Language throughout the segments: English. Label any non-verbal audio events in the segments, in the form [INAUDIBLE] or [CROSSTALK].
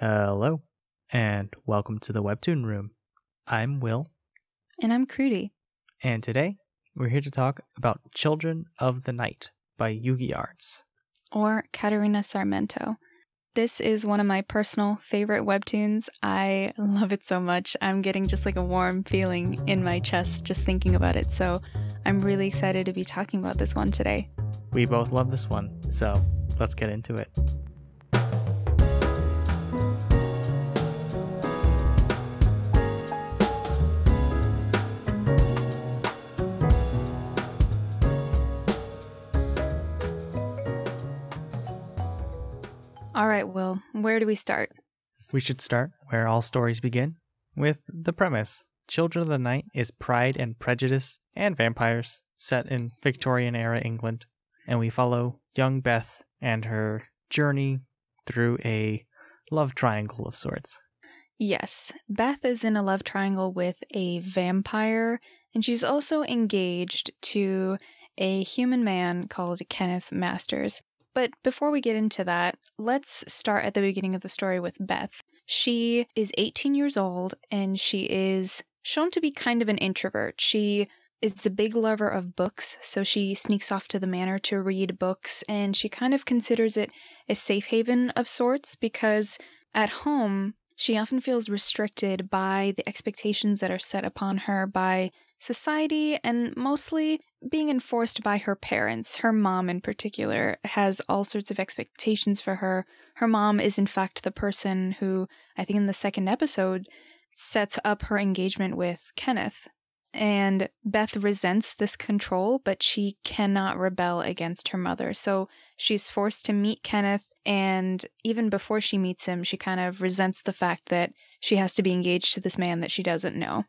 Hello, and welcome to the Webtoon Room. I'm Will, And I'm Crudy. and today we're here to talk about Children of the Night by Yuugiarts. or Katerina Sarmento. This is one of my personal favorite webtoons. I love it so much. I'm getting just like a warm feeling in my chest just thinking about it. So I'm really excited to be talking about this one today. We both love this one, so let's get into it. All right, Will, where do we start? We should start where all stories begin with the premise Children of the Night is Pride and Prejudice and Vampires set in Victorian era England, and we follow young Beth and her journey through a love triangle of sorts. Yes, Beth is in a love triangle with a vampire, and she's also engaged to a human man called Kenneth Masters. But before we get into that, let's start at the beginning of the story with Beth. She is 18 years old and she is shown to be kind of an introvert. She is a big lover of books, so she sneaks off to the manor to read books and she kind of considers it a safe haven of sorts because at home she often feels restricted by the expectations that are set upon her by society and mostly being enforced by her parents. Her mom, in particular, has all sorts of expectations for her. Her mom is, in fact, the person who, I think in the second episode, sets up her engagement with Kenneth. And Beth resents this control, but she cannot rebel against her mother. So she's forced to meet Kenneth. And even before she meets him, she kind of resents the fact that she has to be engaged to this man that she doesn't know.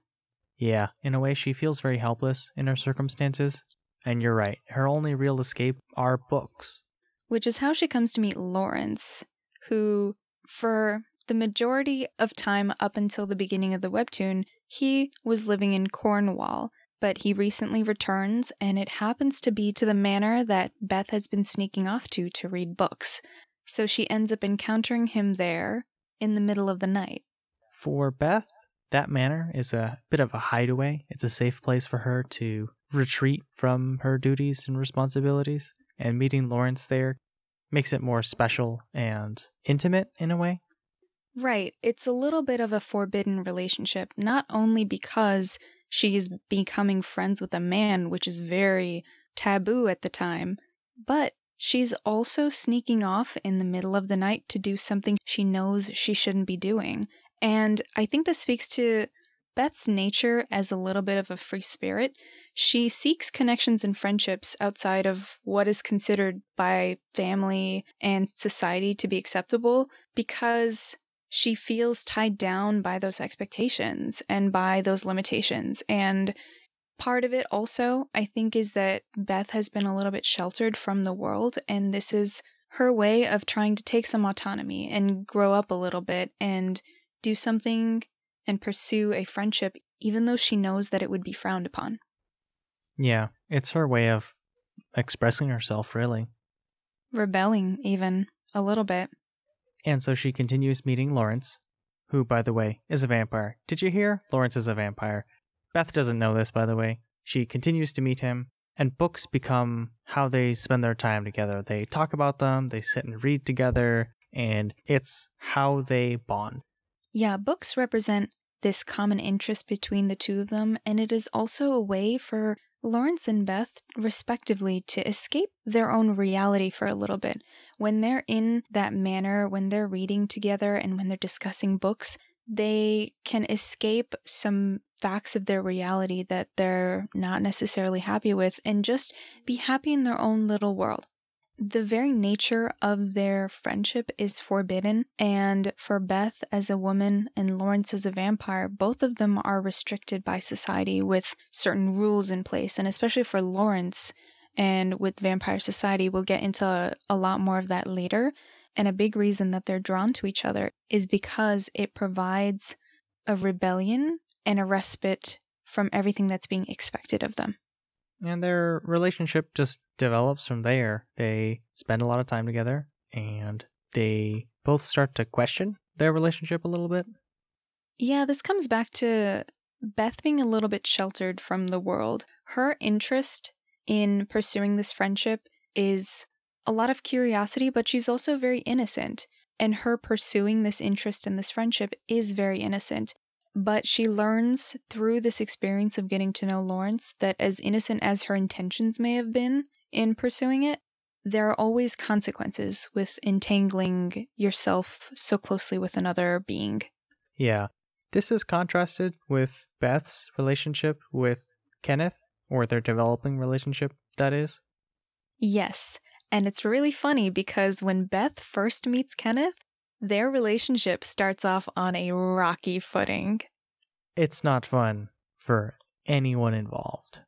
Yeah, in a way, she feels very helpless in her circumstances. And you're right, her only real escape are books. which is how she comes to meet Lawrence, who, for the majority of time up until the beginning of the webtoon, he was living in Cornwall. But he recently returns, and it happens to be to the manor that Beth has been sneaking off to to read books. So she ends up encountering him there in the middle of the night. For Beth, that manor is a bit of a hideaway. It's a safe place for her to retreat from her duties and responsibilities. And meeting Lawrence there makes it more special and intimate in a way. Right. It's a little bit of a forbidden relationship, not only because she's becoming friends with a man, which is very taboo at the time, but she's also sneaking off in the middle of the night to do something she knows she shouldn't be doing. And I think this speaks to Beth's nature as a little bit of a free spirit. She seeks connections and friendships outside of what is considered by family and society to be acceptable because she feels tied down by those expectations and by those limitations. And part of it also, I think, is that Beth has been a little bit sheltered from the world, and this is her way of trying to take some autonomy and grow up a little bit and do something and pursue a friendship, even though she knows that it would be frowned upon. Yeah, it's her way of expressing herself, really. Rebelling, even a little bit. And so she continues meeting Lawrence, who, by the way, is a vampire. Did you hear? Lawrence is a vampire. Beth doesn't know this, by the way. She continues to meet him, and books become how they spend their time together. They talk about them, they sit and read together, and it's how they bond. Yeah, books represent this common interest between the two of them, and it is also a way for Lawrence and Beth, respectively, to escape their own reality for a little bit. When they're in that manor, when they're reading together, and when they're discussing books, they can escape some facts of their reality that they're not necessarily happy with and just be happy in their own little world. The very nature of their friendship is forbidden, and for Beth as a woman and Lawrence as a vampire, both of them are restricted by society with certain rules in place. And especially for Lawrence and with Vampire Society, we'll get into a, a lot more of that later. And a big reason that they're drawn to each other is because it provides a rebellion and a respite from everything that's being expected of them. And their relationship just develops from there. They spend a lot of time together and they both start to question their relationship a little bit. Yeah, this comes back to Beth being a little bit sheltered from the world. Her interest in pursuing this friendship is a lot of curiosity, but she's also very innocent. And her pursuing this interest in this friendship is very innocent. But she learns through this experience of getting to know Lawrence that, as innocent as her intentions may have been in pursuing it, there are always consequences with entangling yourself so closely with another being. Yeah. This is contrasted with Beth's relationship with Kenneth, or their developing relationship, that is. Yes. And it's really funny because when Beth first meets Kenneth, their relationship starts off on a rocky footing. It's not fun for anyone involved.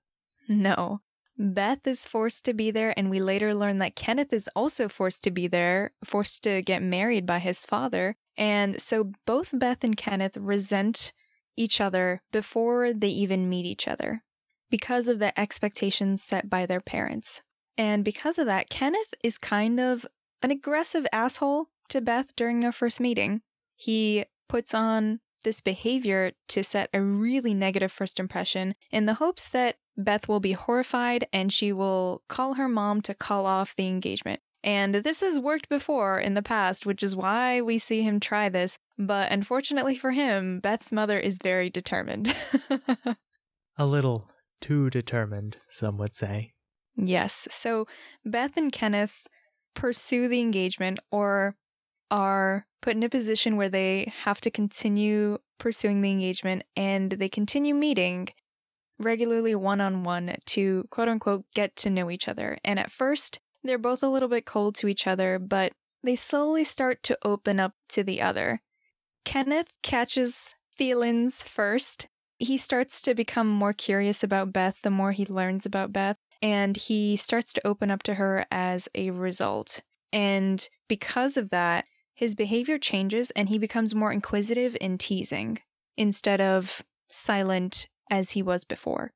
No. Beth is forced to be there, and we later learn that Kenneth is also forced to be there, forced to get married by his father. And so both Beth and Kenneth resent each other before they even meet each other because of the expectations set by their parents. And because of that, Kenneth is kind of an aggressive asshole to Beth during their first meeting. He puts on this behavior to set a really negative first impression in the hopes that Beth will be horrified and she will call her mom to call off the engagement. And this has worked before in the past, which is why we see him try this. But unfortunately for him, Beth's mother is very determined. [LAUGHS] a little too determined, some would say. Yes. So Beth and Kenneth pursue the engagement or are put in a position where they have to continue pursuing the engagement and they continue meeting regularly one on one to quote unquote get to know each other. And at first, they're both a little bit cold to each other, but they slowly start to open up to the other. Kenneth catches feelings first. He starts to become more curious about Beth the more he learns about Beth, and he starts to open up to her as a result. And because of that, his behavior changes and he becomes more inquisitive and teasing instead of silent as he was before.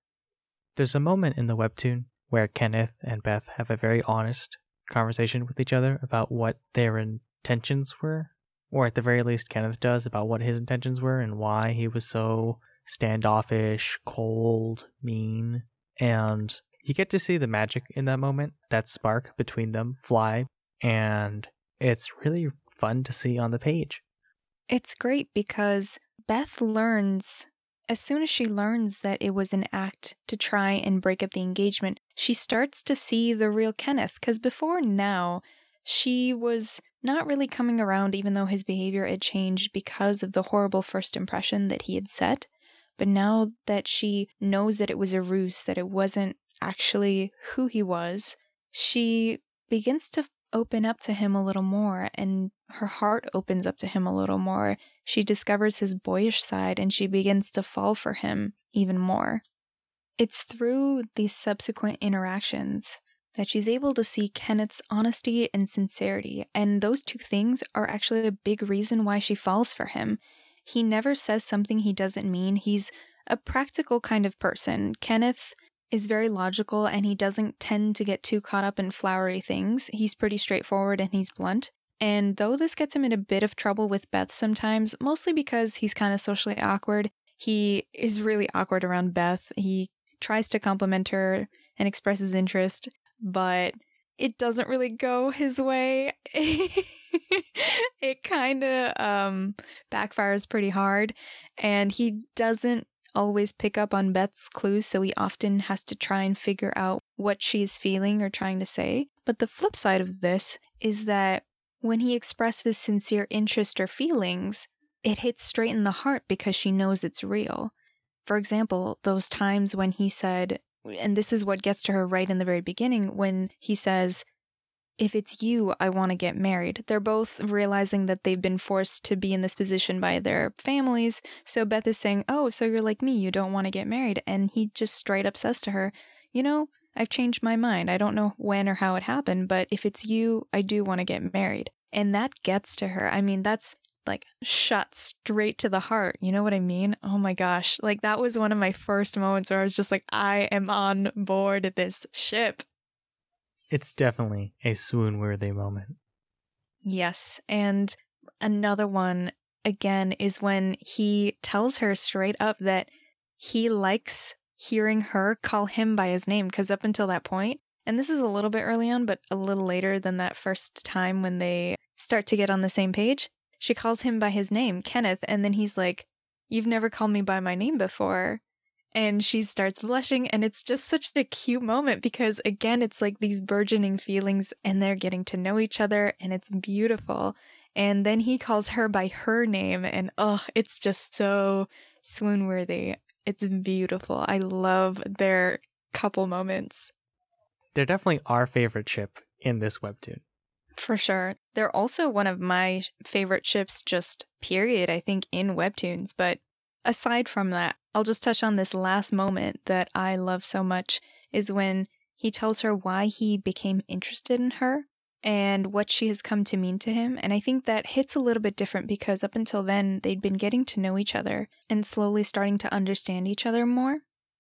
There's a moment in the webtoon where Kenneth and Beth have a very honest conversation with each other about what their intentions were, or at the very least, Kenneth does about what his intentions were and why he was so standoffish, cold, mean. And you get to see the magic in that moment, that spark between them fly, and it's really fun to see on the page. It's great because Beth learns, as soon as she learns that it was an act to try and break up the engagement, she starts to see the real Kenneth. Because before now, she was not really coming around, even though his behavior had changed because of the horrible first impression that he had set. But now that she knows that it was a ruse, that it wasn't actually who he was, she begins to open up to him a little more and her heart opens up to him a little more. She discovers his boyish side and she begins to fall for him even more. It's through these subsequent interactions that she's able to see Kenneth's honesty and sincerity, and those two things are actually a big reason why she falls for him. He never says something he doesn't mean. He's a practical kind of person. Kenneth is very logical and he doesn't tend to get too caught up in flowery things. He's pretty straightforward and he's blunt. And though this gets him in a bit of trouble with Beth sometimes, mostly because he's kind of socially awkward, he is really awkward around Beth. He tries to compliment her and expresses interest, but it doesn't really go his way. [LAUGHS] it kind of um, backfires pretty hard, and he doesn't always pick up on Beth's clues, so he often has to try and figure out what she's feeling or trying to say. But the flip side of this is that when he expresses sincere interest or feelings, it hits straight in the heart because she knows it's real. For example, those times when he said, and this is what gets to her right in the very beginning, when he says, if it's you, I want to get married. They're both realizing that they've been forced to be in this position by their families. So Beth is saying, Oh, so you're like me, you don't want to get married. And he just straight up says to her, You know, I've changed my mind. I don't know when or how it happened, but if it's you, I do want to get married. And that gets to her. I mean, that's like shot straight to the heart. You know what I mean? Oh my gosh. Like that was one of my first moments where I was just like, I am on board this ship. It's definitely a swoon worthy moment. Yes. And another one again is when he tells her straight up that he likes hearing her call him by his name because up until that point, and this is a little bit early on, but a little later than that first time when they start to get on the same page, she calls him by his name, Kenneth, and then he's like, You've never called me by my name before. And she starts blushing, and it's just such a cute moment because, again, it's like these burgeoning feelings, and they're getting to know each other, and it's beautiful. And then he calls her by her name, and oh, it's just so swoon worthy. It's beautiful. I love their couple moments. They're definitely our favorite ship in this webtoon. For sure. They're also one of my favorite ships, just period, I think, in webtoons. But aside from that, I'll just touch on this last moment that I love so much is when he tells her why he became interested in her and what she has come to mean to him. And I think that hits a little bit different because up until then, they'd been getting to know each other and slowly starting to understand each other more.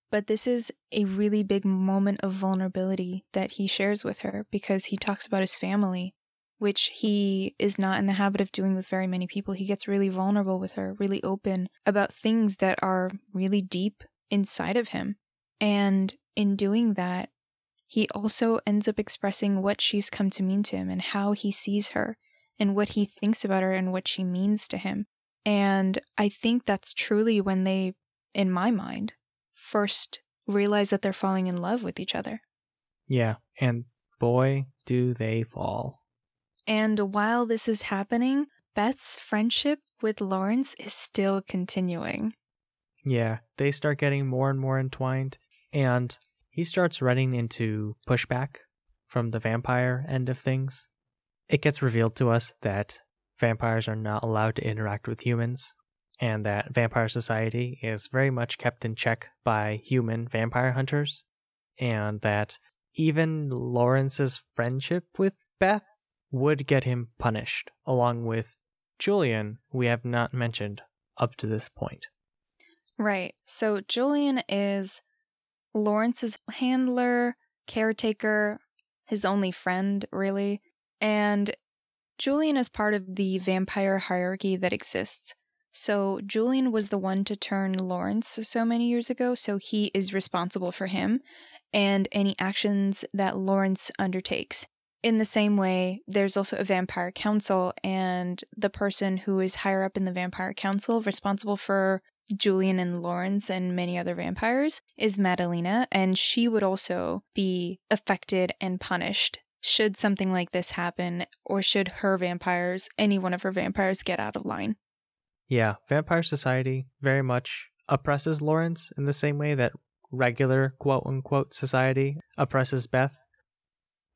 But this is a really big moment of vulnerability that he shares with her because he talks about his family, which he is not in the habit of doing with very many people. He gets really vulnerable with her, really open about things that are really deep inside of him. And in doing that, he also ends up expressing what she's come to mean to him and how he sees her and what he thinks about her and what she means to him. And I think that's truly when they, in my mind, first realize that they're falling in love with each other. Yeah, and boy, do they fall. And while this is happening, Beth's friendship with Lawrence is still continuing. Yeah, they start getting more and more entwined. And he starts running into pushback from the vampire end of things. It gets revealed to us that vampires are not allowed to interact with humans, and that vampire society is very much kept in check by human vampire hunters, and that even Lawrence's friendship with Beth would get him punished, along with Julian, we have not mentioned up to this point. Right. So Julian is Lawrence's handler, caretaker, his only friend, really. And Julian is part of the vampire hierarchy that exists. So Julian was the one to turn Lawrence so many years ago, so he is responsible for him and any actions that Lawrence undertakes. In the same way, there's also a vampire council, and the person who is higher up in the vampire council, responsible for Julian and Lawrence and many other vampires is Madalena, and she would also be affected and punished should something like this happen, or should her vampires, any one of her vampires, get out of line. Yeah, Vampire Society very much oppresses Lawrence in the same way that regular quote unquote society oppresses Beth.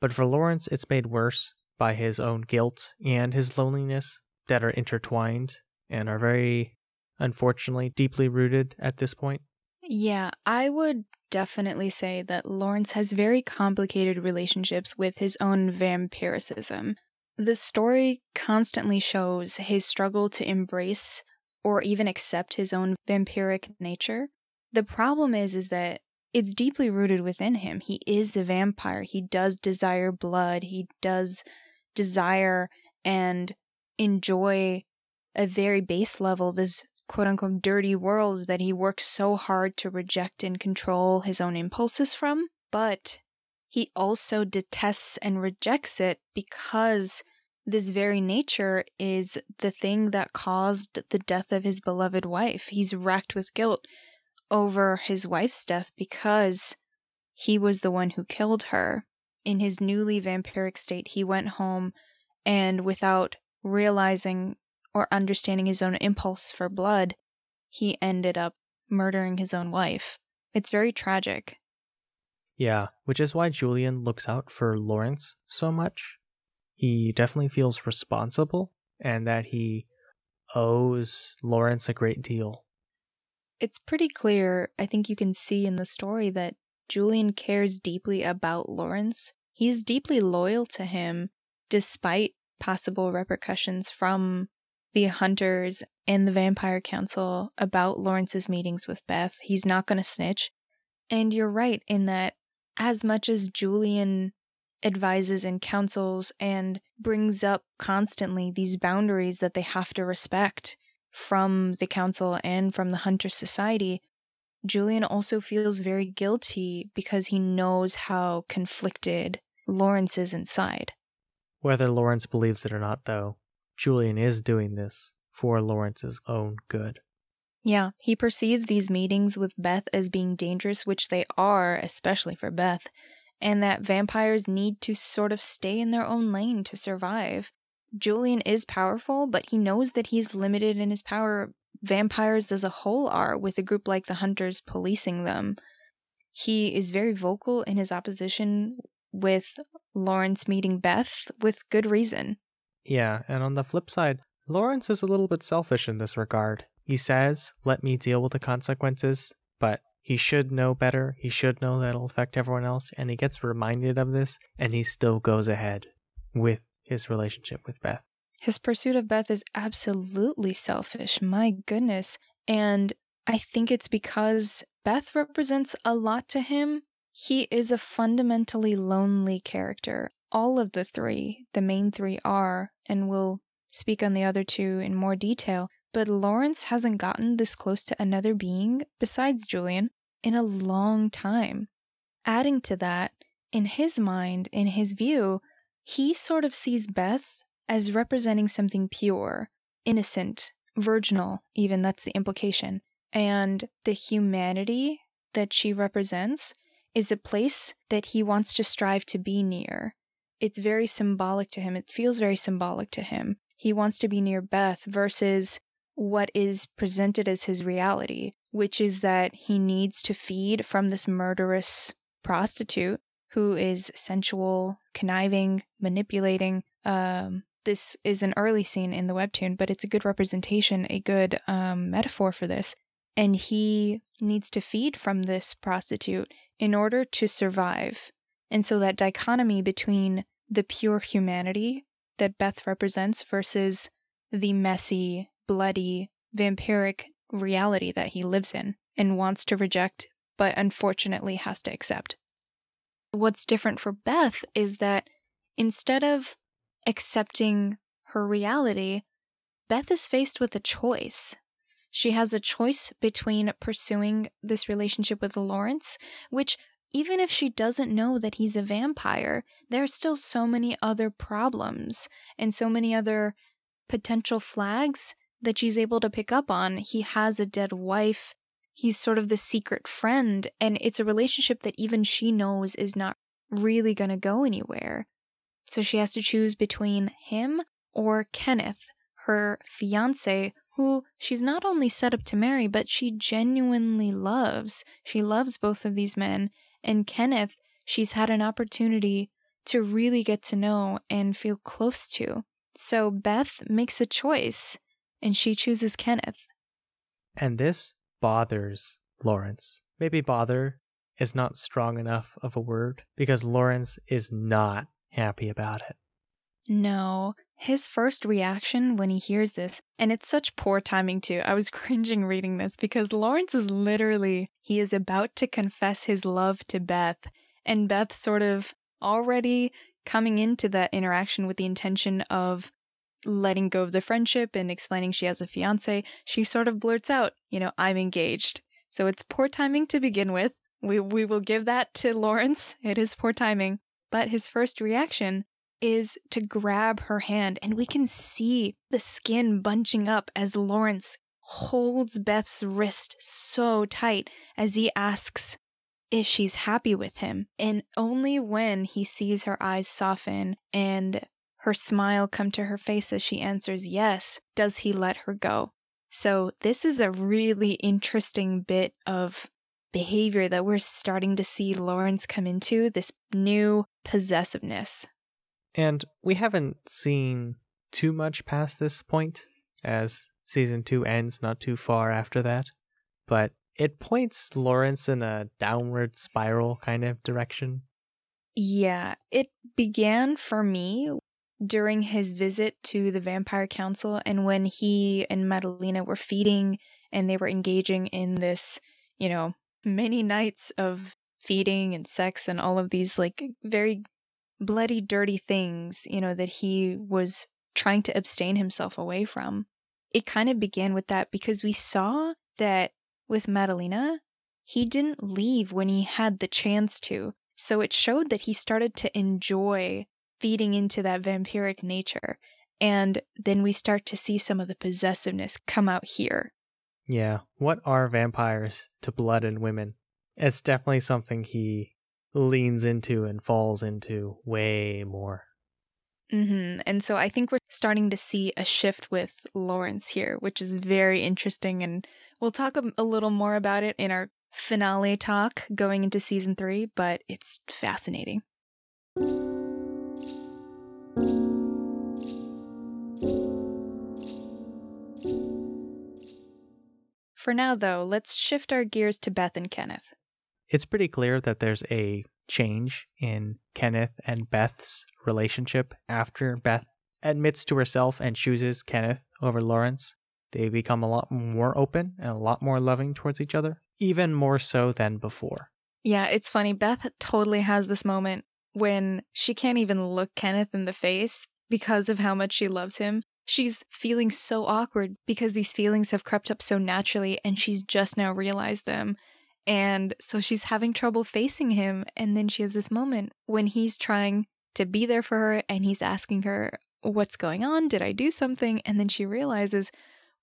But for Lawrence, it's made worse by his own guilt and his loneliness that are intertwined and are very unfortunately deeply rooted at this point? Yeah, I would definitely say that Lawrence has very complicated relationships with his own vampiricism. The story constantly shows his struggle to embrace or even accept his own vampiric nature. The problem is is that it's deeply rooted within him. He is a vampire. He does desire blood. He does desire and enjoy a very base level this quote unquote dirty world that he works so hard to reject and control his own impulses from, but he also detests and rejects it because this very nature is the thing that caused the death of his beloved wife. He's racked with guilt over his wife's death because he was the one who killed her. In his newly vampiric state, he went home and without realizing or understanding his own impulse for blood, he ended up murdering his own wife. It's very tragic. Yeah, which is why Julian looks out for Lawrence so much. He definitely feels responsible and that he owes Lawrence a great deal. It's pretty clear, I think you can see in the story, that Julian cares deeply about Lawrence. He's deeply loyal to him despite possible repercussions from the hunters and the vampire council about Lawrence's meetings with Beth. He's not going to snitch. And you're right in that as much as Julian advises and counsels and brings up constantly these boundaries that they have to respect, from the council and from the Hunter Society, Julian also feels very guilty because he knows how conflicted Lawrence is inside. Whether Lawrence believes it or not, though, Julian is doing this for Lawrence's own good. Yeah, he perceives these meetings with Beth as being dangerous, which they are, especially for Beth, and that vampires need to sort of stay in their own lane to survive. Julian is powerful, but he knows that he's limited in his power. Vampires as a whole are, with a group like the Hunters policing them. He is very vocal in his opposition with Lawrence meeting Beth with good reason. Yeah, and on the flip side, Lawrence is a little bit selfish in this regard. He says, let me deal with the consequences, but he should know better. He should know that it'll affect everyone else. And he gets reminded of this, and he still goes ahead with his relationship with Beth. His pursuit of Beth is absolutely selfish. My goodness. And I think it's because Beth represents a lot to him. He is a fundamentally lonely character. All of the three, the main three are, and we'll speak on the other two in more detail, but Lawrence hasn't gotten this close to another being, besides Julian, in a long time. Adding to that, in his mind, in his view, he sort of sees Beth as representing something pure, innocent, virginal, even that's the implication. And the humanity that she represents is a place that he wants to strive to be near. It's very symbolic to him. It feels very symbolic to him. He wants to be near Beth versus what is presented as his reality, which is that he needs to feed from this murderous prostitute who is sensual, conniving, manipulating. Um, this is an early scene in the webtoon, but it's a good representation, a good um, metaphor for this. And he needs to feed from this prostitute in order to survive. And so that dichotomy between the pure humanity that Beth represents versus the messy, bloody, vampiric reality that he lives in and wants to reject, but unfortunately has to accept. What's different for Beth is that instead of accepting her reality, Beth is faced with a choice. She has a choice between pursuing this relationship with Lawrence, which, even if she doesn't know that he's a vampire, there are still so many other problems and so many other potential flags that she's able to pick up on. He has a dead wife. He's sort of the secret friend, and it's a relationship that even she knows is not really going to go anywhere. So she has to choose between him or Kenneth, her fiance, who she's not only set up to marry, but she genuinely loves. She loves both of these men, and Kenneth, she's had an opportunity to really get to know and feel close to. So Beth makes a choice and she chooses Kenneth. And this bothers Lawrence. Maybe bother is not strong enough of a word because Lawrence is not happy about it. No, his first reaction when he hears this, and it's such poor timing too. I was [LAUGHS] cringing reading this because Lawrence is literally, he is about to confess his love to Beth, and Beth sort of already coming into that interaction with the intention of letting go of the friendship and explaining she has a fiance, she sort of blurts out, you know, I'm engaged. So it's poor timing to begin with. We we will give that to Lawrence. It is poor timing. But his first reaction is to grab her hand and we can see the skin bunching up as Lawrence holds Beth's wrist so tight as he asks if she's happy with him. And only when he sees her eyes soften and her smile come to her face as she answers yes, does he let her go. So, this is a really interesting bit of behavior that we're starting to see Lawrence come into this new possessiveness. And we haven't seen too much past this point, as season two ends not too far after that. But it points Lawrence in a downward spiral kind of direction. Yeah, it began for me during his visit to the Vampire Council and when he and Madalena were feeding and they were engaging in this, you know, many nights of feeding and sex and all of these like very bloody, dirty things, you know, that he was trying to abstain himself away from. it kind of began with that because we saw that with Madalena, he didn't leave when he had the chance to. So it showed that he started to enjoy feeding into that vampiric nature. And then we start to see some of the possessiveness come out here. Yeah. What are vampires to blood and women? It's definitely something he leans into and falls into way more. hmm And so I think we're starting to see a shift with Lawrence here, which is very interesting. And we'll talk a, a little more about it in our finale talk going into season three, but it's fascinating. For now, though, let's shift our gears to Beth and Kenneth. It's pretty clear that there's a change in Kenneth and Beth's relationship after Beth admits to herself and chooses Kenneth over Lawrence. They become a lot more open and a lot more loving towards each other, even more so than before. Yeah, it's funny. Beth totally has this moment when she can't even look Kenneth in the face because of how much she loves him. She's feeling so awkward because these feelings have crept up so naturally and she's just now realized them. And so she's having trouble facing him. And then she has this moment when he's trying to be there for her and he's asking her, What's going on? Did I do something? And then she realizes,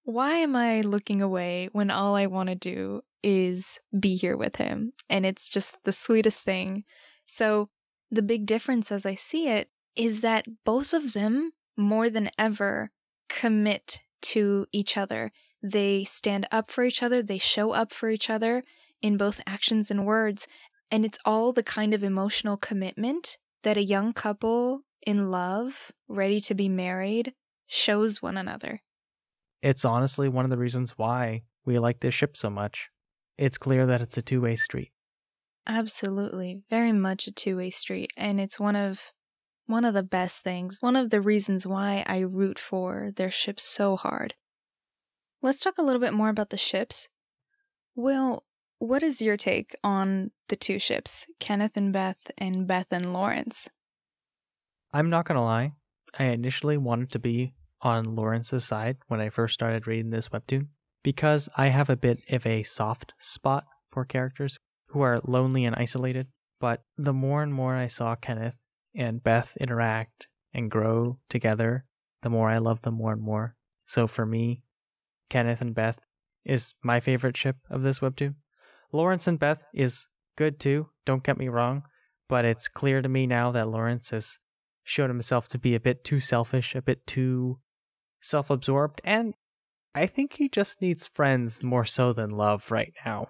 Why am I looking away when all I want to do is be here with him? And it's just the sweetest thing. So the big difference as I see it is that both of them, more than ever, commit to each other. They stand up for each other, they show up for each other in both actions and words. And it's all the kind of emotional commitment that a young couple in love, ready to be married, shows one another. It's honestly one of the reasons why we like this ship so much. It's clear that it's a two way street. Absolutely. Very much a two-way street and it's one of one of the best things, one of the reasons why I root for their ships so hard. Let's talk a little bit more about the ships. Will, what is your take on the two ships, Kenneth and Beth and Beth and Lawrence? I'm not going to lie. I initially wanted to be on Lawrence's side when I first started reading this webtoon because I have a bit of a soft spot for characters who are lonely and isolated. But the more and more I saw Kenneth and Beth interact and grow together, the more I love them more and more. So for me, Kenneth and Beth is my favorite ship of this webtoon. Lawrence and Beth is good too, don't get me wrong, but it's clear to me now that Lawrence has shown himself to be a bit too selfish, a bit too self absorbed, and I think he just needs friends more so than love right now.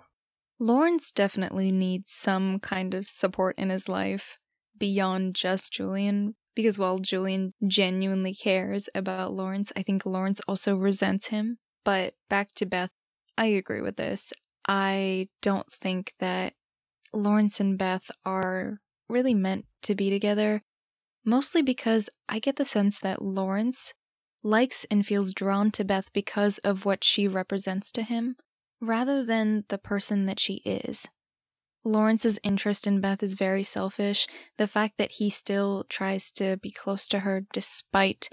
Lawrence definitely needs some kind of support in his life beyond just Julian. Because while Julian genuinely cares about Lawrence, I think Lawrence also resents him. But back to Beth, I agree with this. I don't think that Lawrence and Beth are really meant to be together, mostly because I get the sense that Lawrence likes and feels drawn to Beth because of what she represents to him, rather than the person that she is. Lawrence's interest in Beth is very selfish. The fact that he still tries to be close to her despite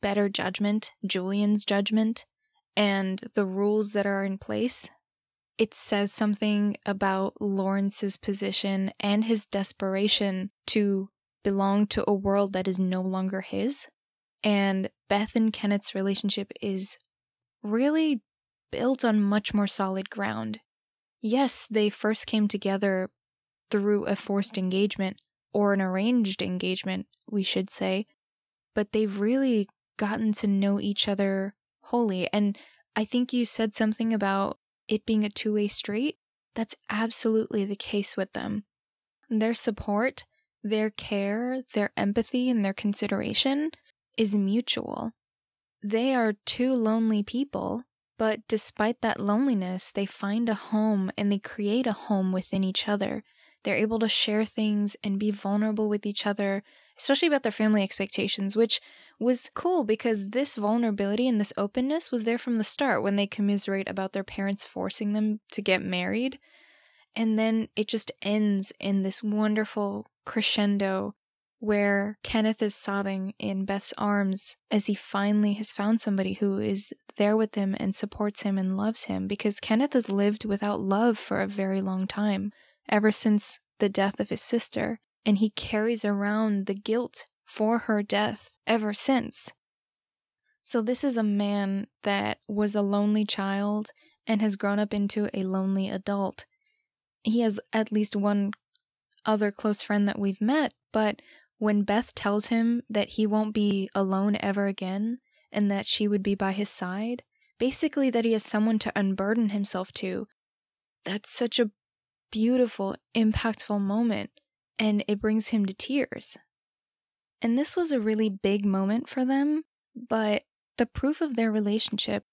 better judgment, Julian's judgment, and the rules that are in place, it says something about Lawrence's position and his desperation to belong to a world that is no longer his. And Beth and Kenneth's relationship is really built on much more solid ground. Yes, they first came together through a forced engagement, or an arranged engagement, we should say, but they've really gotten to know each other wholly. And I think you said something about it being a two way street. That's absolutely the case with them. Their support, their care, their empathy, and their consideration is mutual. They are two lonely people but despite that loneliness, they find a home and they create a home within each other. They're able to share things and be vulnerable with each other, especially about their family expectations, which was cool because this vulnerability and this openness was there from the start when they commiserate about their parents forcing them to get married. And then it just ends in this wonderful crescendo where Kenneth is sobbing in Beth's arms as he finally has found somebody who is there with him and supports him and loves him because Kenneth has lived without love for a very long time, ever since the death of his sister, and he carries around the guilt for her death ever since. So, this is a man that was a lonely child and has grown up into a lonely adult. He has at least one other close friend that we've met, but when Beth tells him that he won't be alone ever again and that she would be by his side, basically that he has someone to unburden himself to, that's such a beautiful, impactful moment, and it brings him to tears. And this was a really big moment for them, but the proof of their relationship,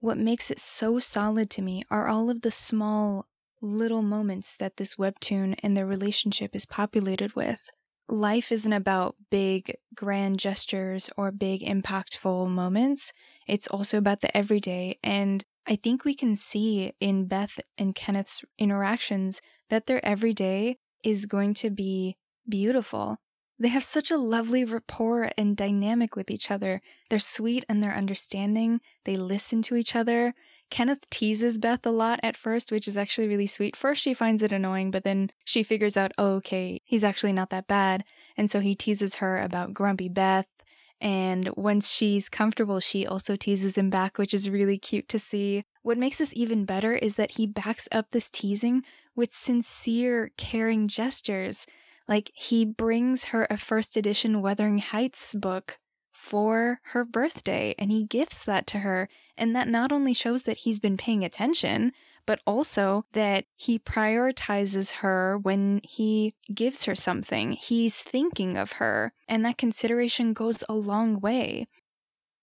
what makes it so solid to me, are all of the small, little moments that this webtoon and their relationship is populated with life isn't about big, grand gestures or big, impactful moments. It's also about the everyday. And I think we can see in Beth and Kenneth's interactions that their everyday is going to be beautiful. They have such a lovely rapport and dynamic with each other. They're sweet and they're understanding. They listen to each other. Kenneth teases Beth a lot at first, which is actually really sweet. First, she finds it annoying, but then she figures out, oh, okay, he's actually not that bad. And so he teases her about Grumpy Beth. And once she's comfortable, she also teases him back, which is really cute to see. What makes this even better is that he backs up this teasing with sincere, caring gestures. Like he brings her a first edition Wuthering Heights book for her birthday and he gifts that to her. And that not only shows that he's been paying attention, but also that he prioritizes her when he gives her something. He's thinking of her, and that consideration goes a long way.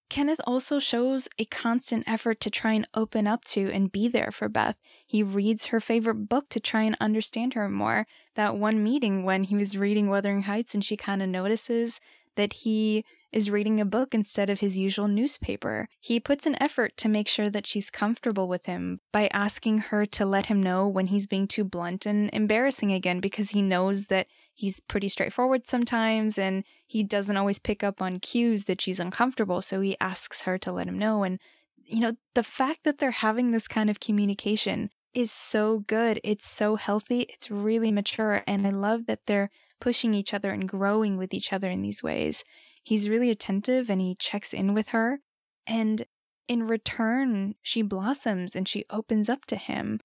Kenneth also shows a constant effort to try and open up to and be there for Beth. He reads her favorite book to try and understand her more. That one meeting when he was reading Wuthering Heights and she kind of notices that he is reading a book instead of his usual newspaper. He puts an effort to make sure that she's comfortable with him by asking her to let him know when he's being too blunt and embarrassing again because he knows that he's pretty straightforward sometimes and he doesn't always pick up on cues that she's uncomfortable. So he asks her to let him know. And, you know, the fact that they're having this kind of communication is so good. It's so healthy. It's really mature. And I love that they're pushing each other and growing with each other in these ways. He's really attentive and he checks in with her. And in return, she blossoms and she opens up to him.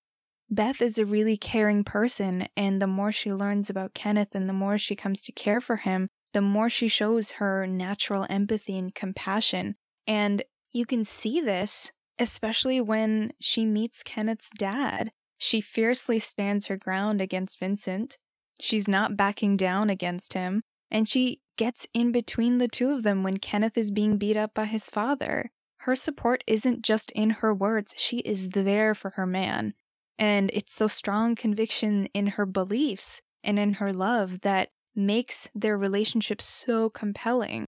Beth is a really caring person, and the more she learns about Kenneth and the more she comes to care for him, the more she shows her natural empathy and compassion. And you can see this, especially when she meets Kenneth's dad. She fiercely stands her ground against Vincent. She's not backing down against him, and she gets in between the two of them when Kenneth is being beat up by his father. Her support isn't just in her words, she is there for her man. And it's the strong conviction in her beliefs and in her love that makes their relationship so compelling.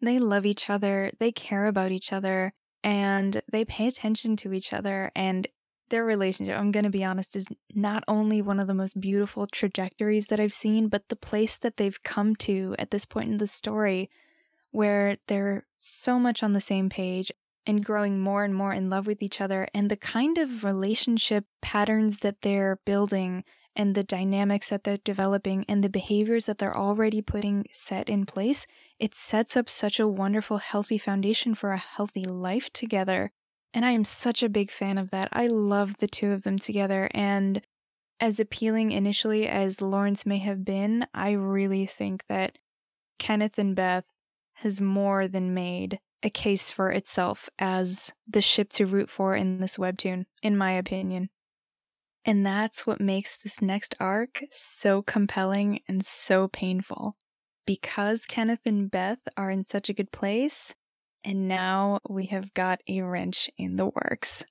They love each other, they care about each other, and they pay attention to each other. And their relationship, I'm going to be honest, is not only one of the most beautiful trajectories that I've seen, but the place that they've come to at this point in the story where they're so much on the same page and growing more and more in love with each other and the kind of relationship patterns that they're building and the dynamics that they're developing and the behaviors that they're already putting set in place, it sets up such a wonderful, healthy foundation for a healthy life together. And I am such a big fan of that. I love the two of them together. And as appealing initially as Lawrence may have been, I really think that Kenneth and Beth has more than made a case for itself as the ship to root for in this webtoon, in my opinion. And that's what makes this next arc so compelling and so painful. Because Kenneth and Beth are in such a good place, and now we have got a wrench in the works.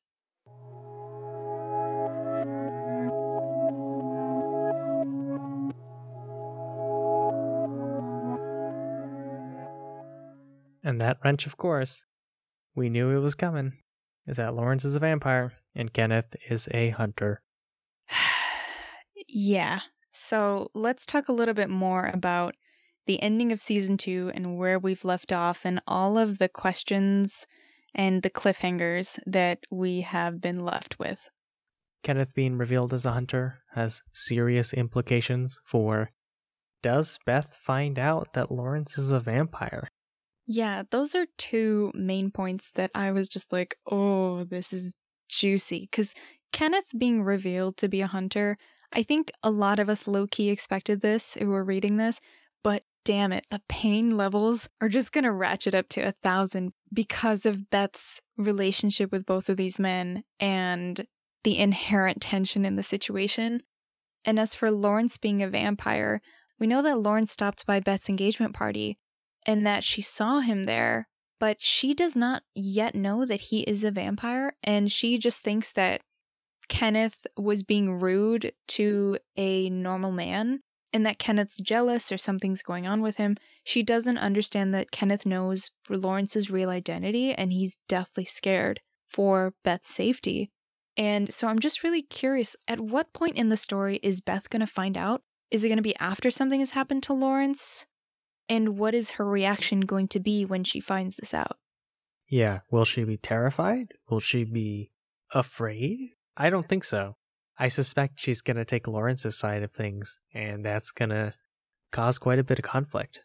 And that wrench, of course, we knew it was coming, is that Lawrence is a vampire and Kenneth is a hunter. [SIGHS] yeah. So let's talk a little bit more about the ending of season two and where we've left off, and all of the questions and the cliffhangers that we have been left with. Kenneth being revealed as a hunter has serious implications for does Beth find out that Lawrence is a vampire? Yeah, those are two main points that I was just like, oh, this is juicy. Because Kenneth being revealed to be a hunter, I think a lot of us low key expected this who were reading this, damn it, the pain levels are just going to ratchet up to a thousand because of Beth's relationship with both of these men and the inherent tension in the situation. And as for Lawrence being a vampire, we know that Lawrence stopped by Beth's engagement party and that she saw him there, but she does not yet know that he is a vampire, and she just thinks that Kenneth was being rude to a normal man and that Kenneth's jealous or something's going on with him. She doesn't understand that Kenneth knows Lawrence's real identity and he's deathly scared for Beth's safety. And so I'm just really curious at what point in the story is Beth going to find out? Is it going to be after something has happened to Lawrence? And what is her reaction going to be when she finds this out? Yeah, will she be terrified? Will she be afraid? I don't think so. I suspect she's going to take Lawrence's side of things, and that's going to cause quite a bit of conflict.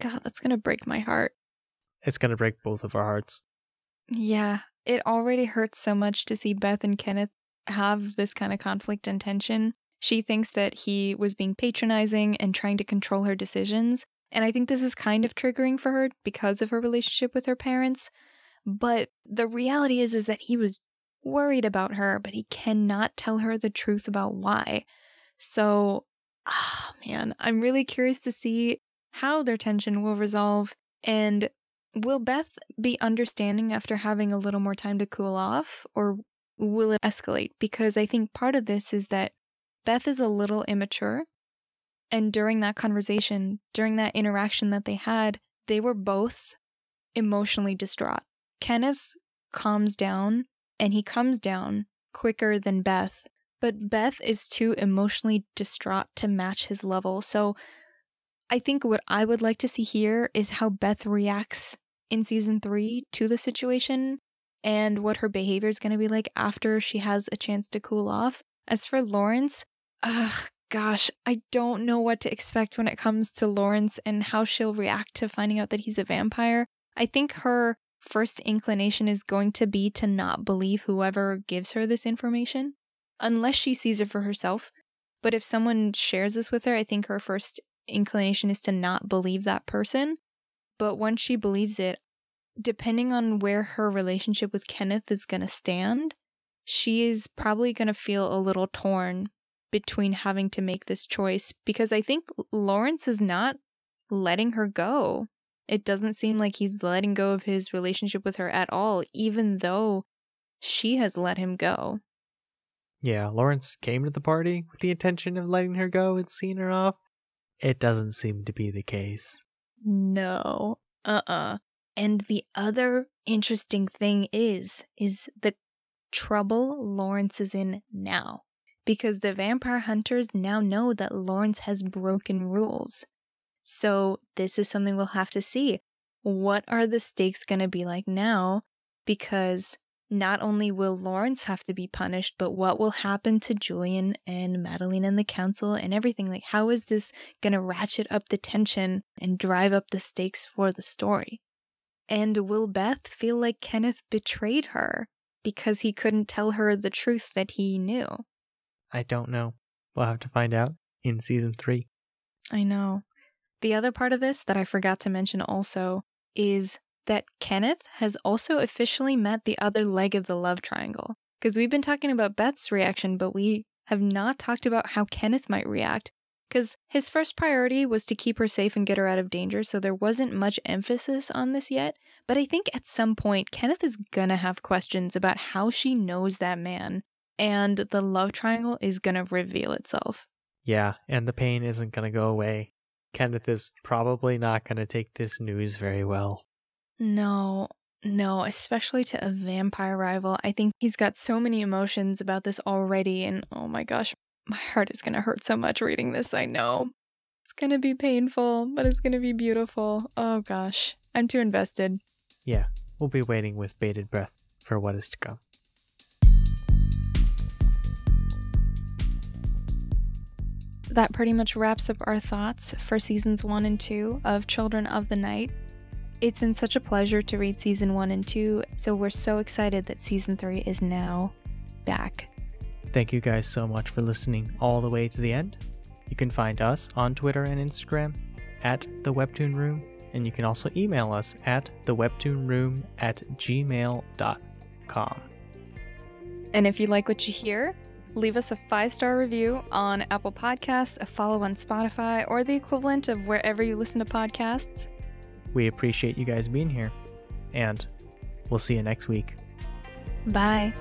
God, that's going to break my heart. It's going to break both of our hearts. Yeah, it already hurts so much to see Beth and Kenneth have this kind of conflict and tension. She thinks that he was being patronizing and trying to control her decisions. And I think this is kind of triggering for her because of her relationship with her parents. But the reality is is that he was worried about her, but he cannot tell her the truth about why. So, ah, oh man, I'm really curious to see how their tension will resolve and will Beth be understanding after having a little more time to cool off or will it escalate? Because I think part of this is that Beth is a little immature. And during that conversation, during that interaction that they had, they were both emotionally distraught. Kenneth calms down and he comes down quicker than Beth, but Beth is too emotionally distraught to match his level. So I think what I would like to see here is how Beth reacts in season three to the situation and what her behavior is going to be like after she has a chance to cool off. As for Lawrence, ugh, gosh, I don't know what to expect when it comes to Lawrence and how she'll react to finding out that he's a vampire. I think her first inclination is going to be to not believe whoever gives her this information, unless she sees it for herself. But if someone shares this with her, I think her first inclination is to not believe that person. But once she believes it, depending on where her relationship with Kenneth is going to stand, she is probably going to feel a little torn between having to make this choice because I think Lawrence is not letting her go. It doesn't seem like he's letting go of his relationship with her at all, even though she has let him go. Yeah, Lawrence came to the party with the intention of letting her go and seeing her off. It doesn't seem to be the case. No. Uh-uh. And the other interesting thing is is the trouble Lawrence is in now. Because the vampire hunters now know that Lawrence has broken rules. So, this is something we'll have to see. What are the stakes going to be like now? Because not only will Lawrence have to be punished, but what will happen to Julian and Madeline and the council and everything? Like, how is this going to ratchet up the tension and drive up the stakes for the story? And will Beth feel like Kenneth betrayed her because he couldn't tell her the truth that he knew? I don't know. We'll have to find out in season three. I know. The other part of this that I forgot to mention also is that Kenneth has also officially met the other leg of the love triangle. Because we've been talking about Beth's reaction, but we have not talked about how Kenneth might react. Because his first priority was to keep her safe and get her out of danger, so there wasn't much emphasis on this yet. But I think at some point, Kenneth is gonna have questions about how she knows that man, and the love triangle is gonna reveal itself. Yeah, and the pain isn't gonna go away. Kenneth is probably not gonna take this news very well. No, no, especially to a vampire rival. I think he's got so many emotions about this already, and oh my gosh, my heart is gonna hurt so much reading this, I know. It's going to be painful, but it's going to be beautiful. Oh gosh, I'm too invested. Yeah, we'll be waiting with bated breath for what is to come. That pretty much wraps up our thoughts for seasons one and two of Children of the Night. It's been such a pleasure to read season one and two, so we're so excited that season three is now back. Thank you guys so much for listening all the way to the end. You can find us on Twitter and Instagram at the Webtoon Room, and you can also email us at thewebtoonroom at gmail.com. And if you like what you hear, leave us a five star review on Apple Podcasts, a follow on Spotify, or the equivalent of wherever you listen to podcasts. We appreciate you guys being here, and we'll see you next week. Bye.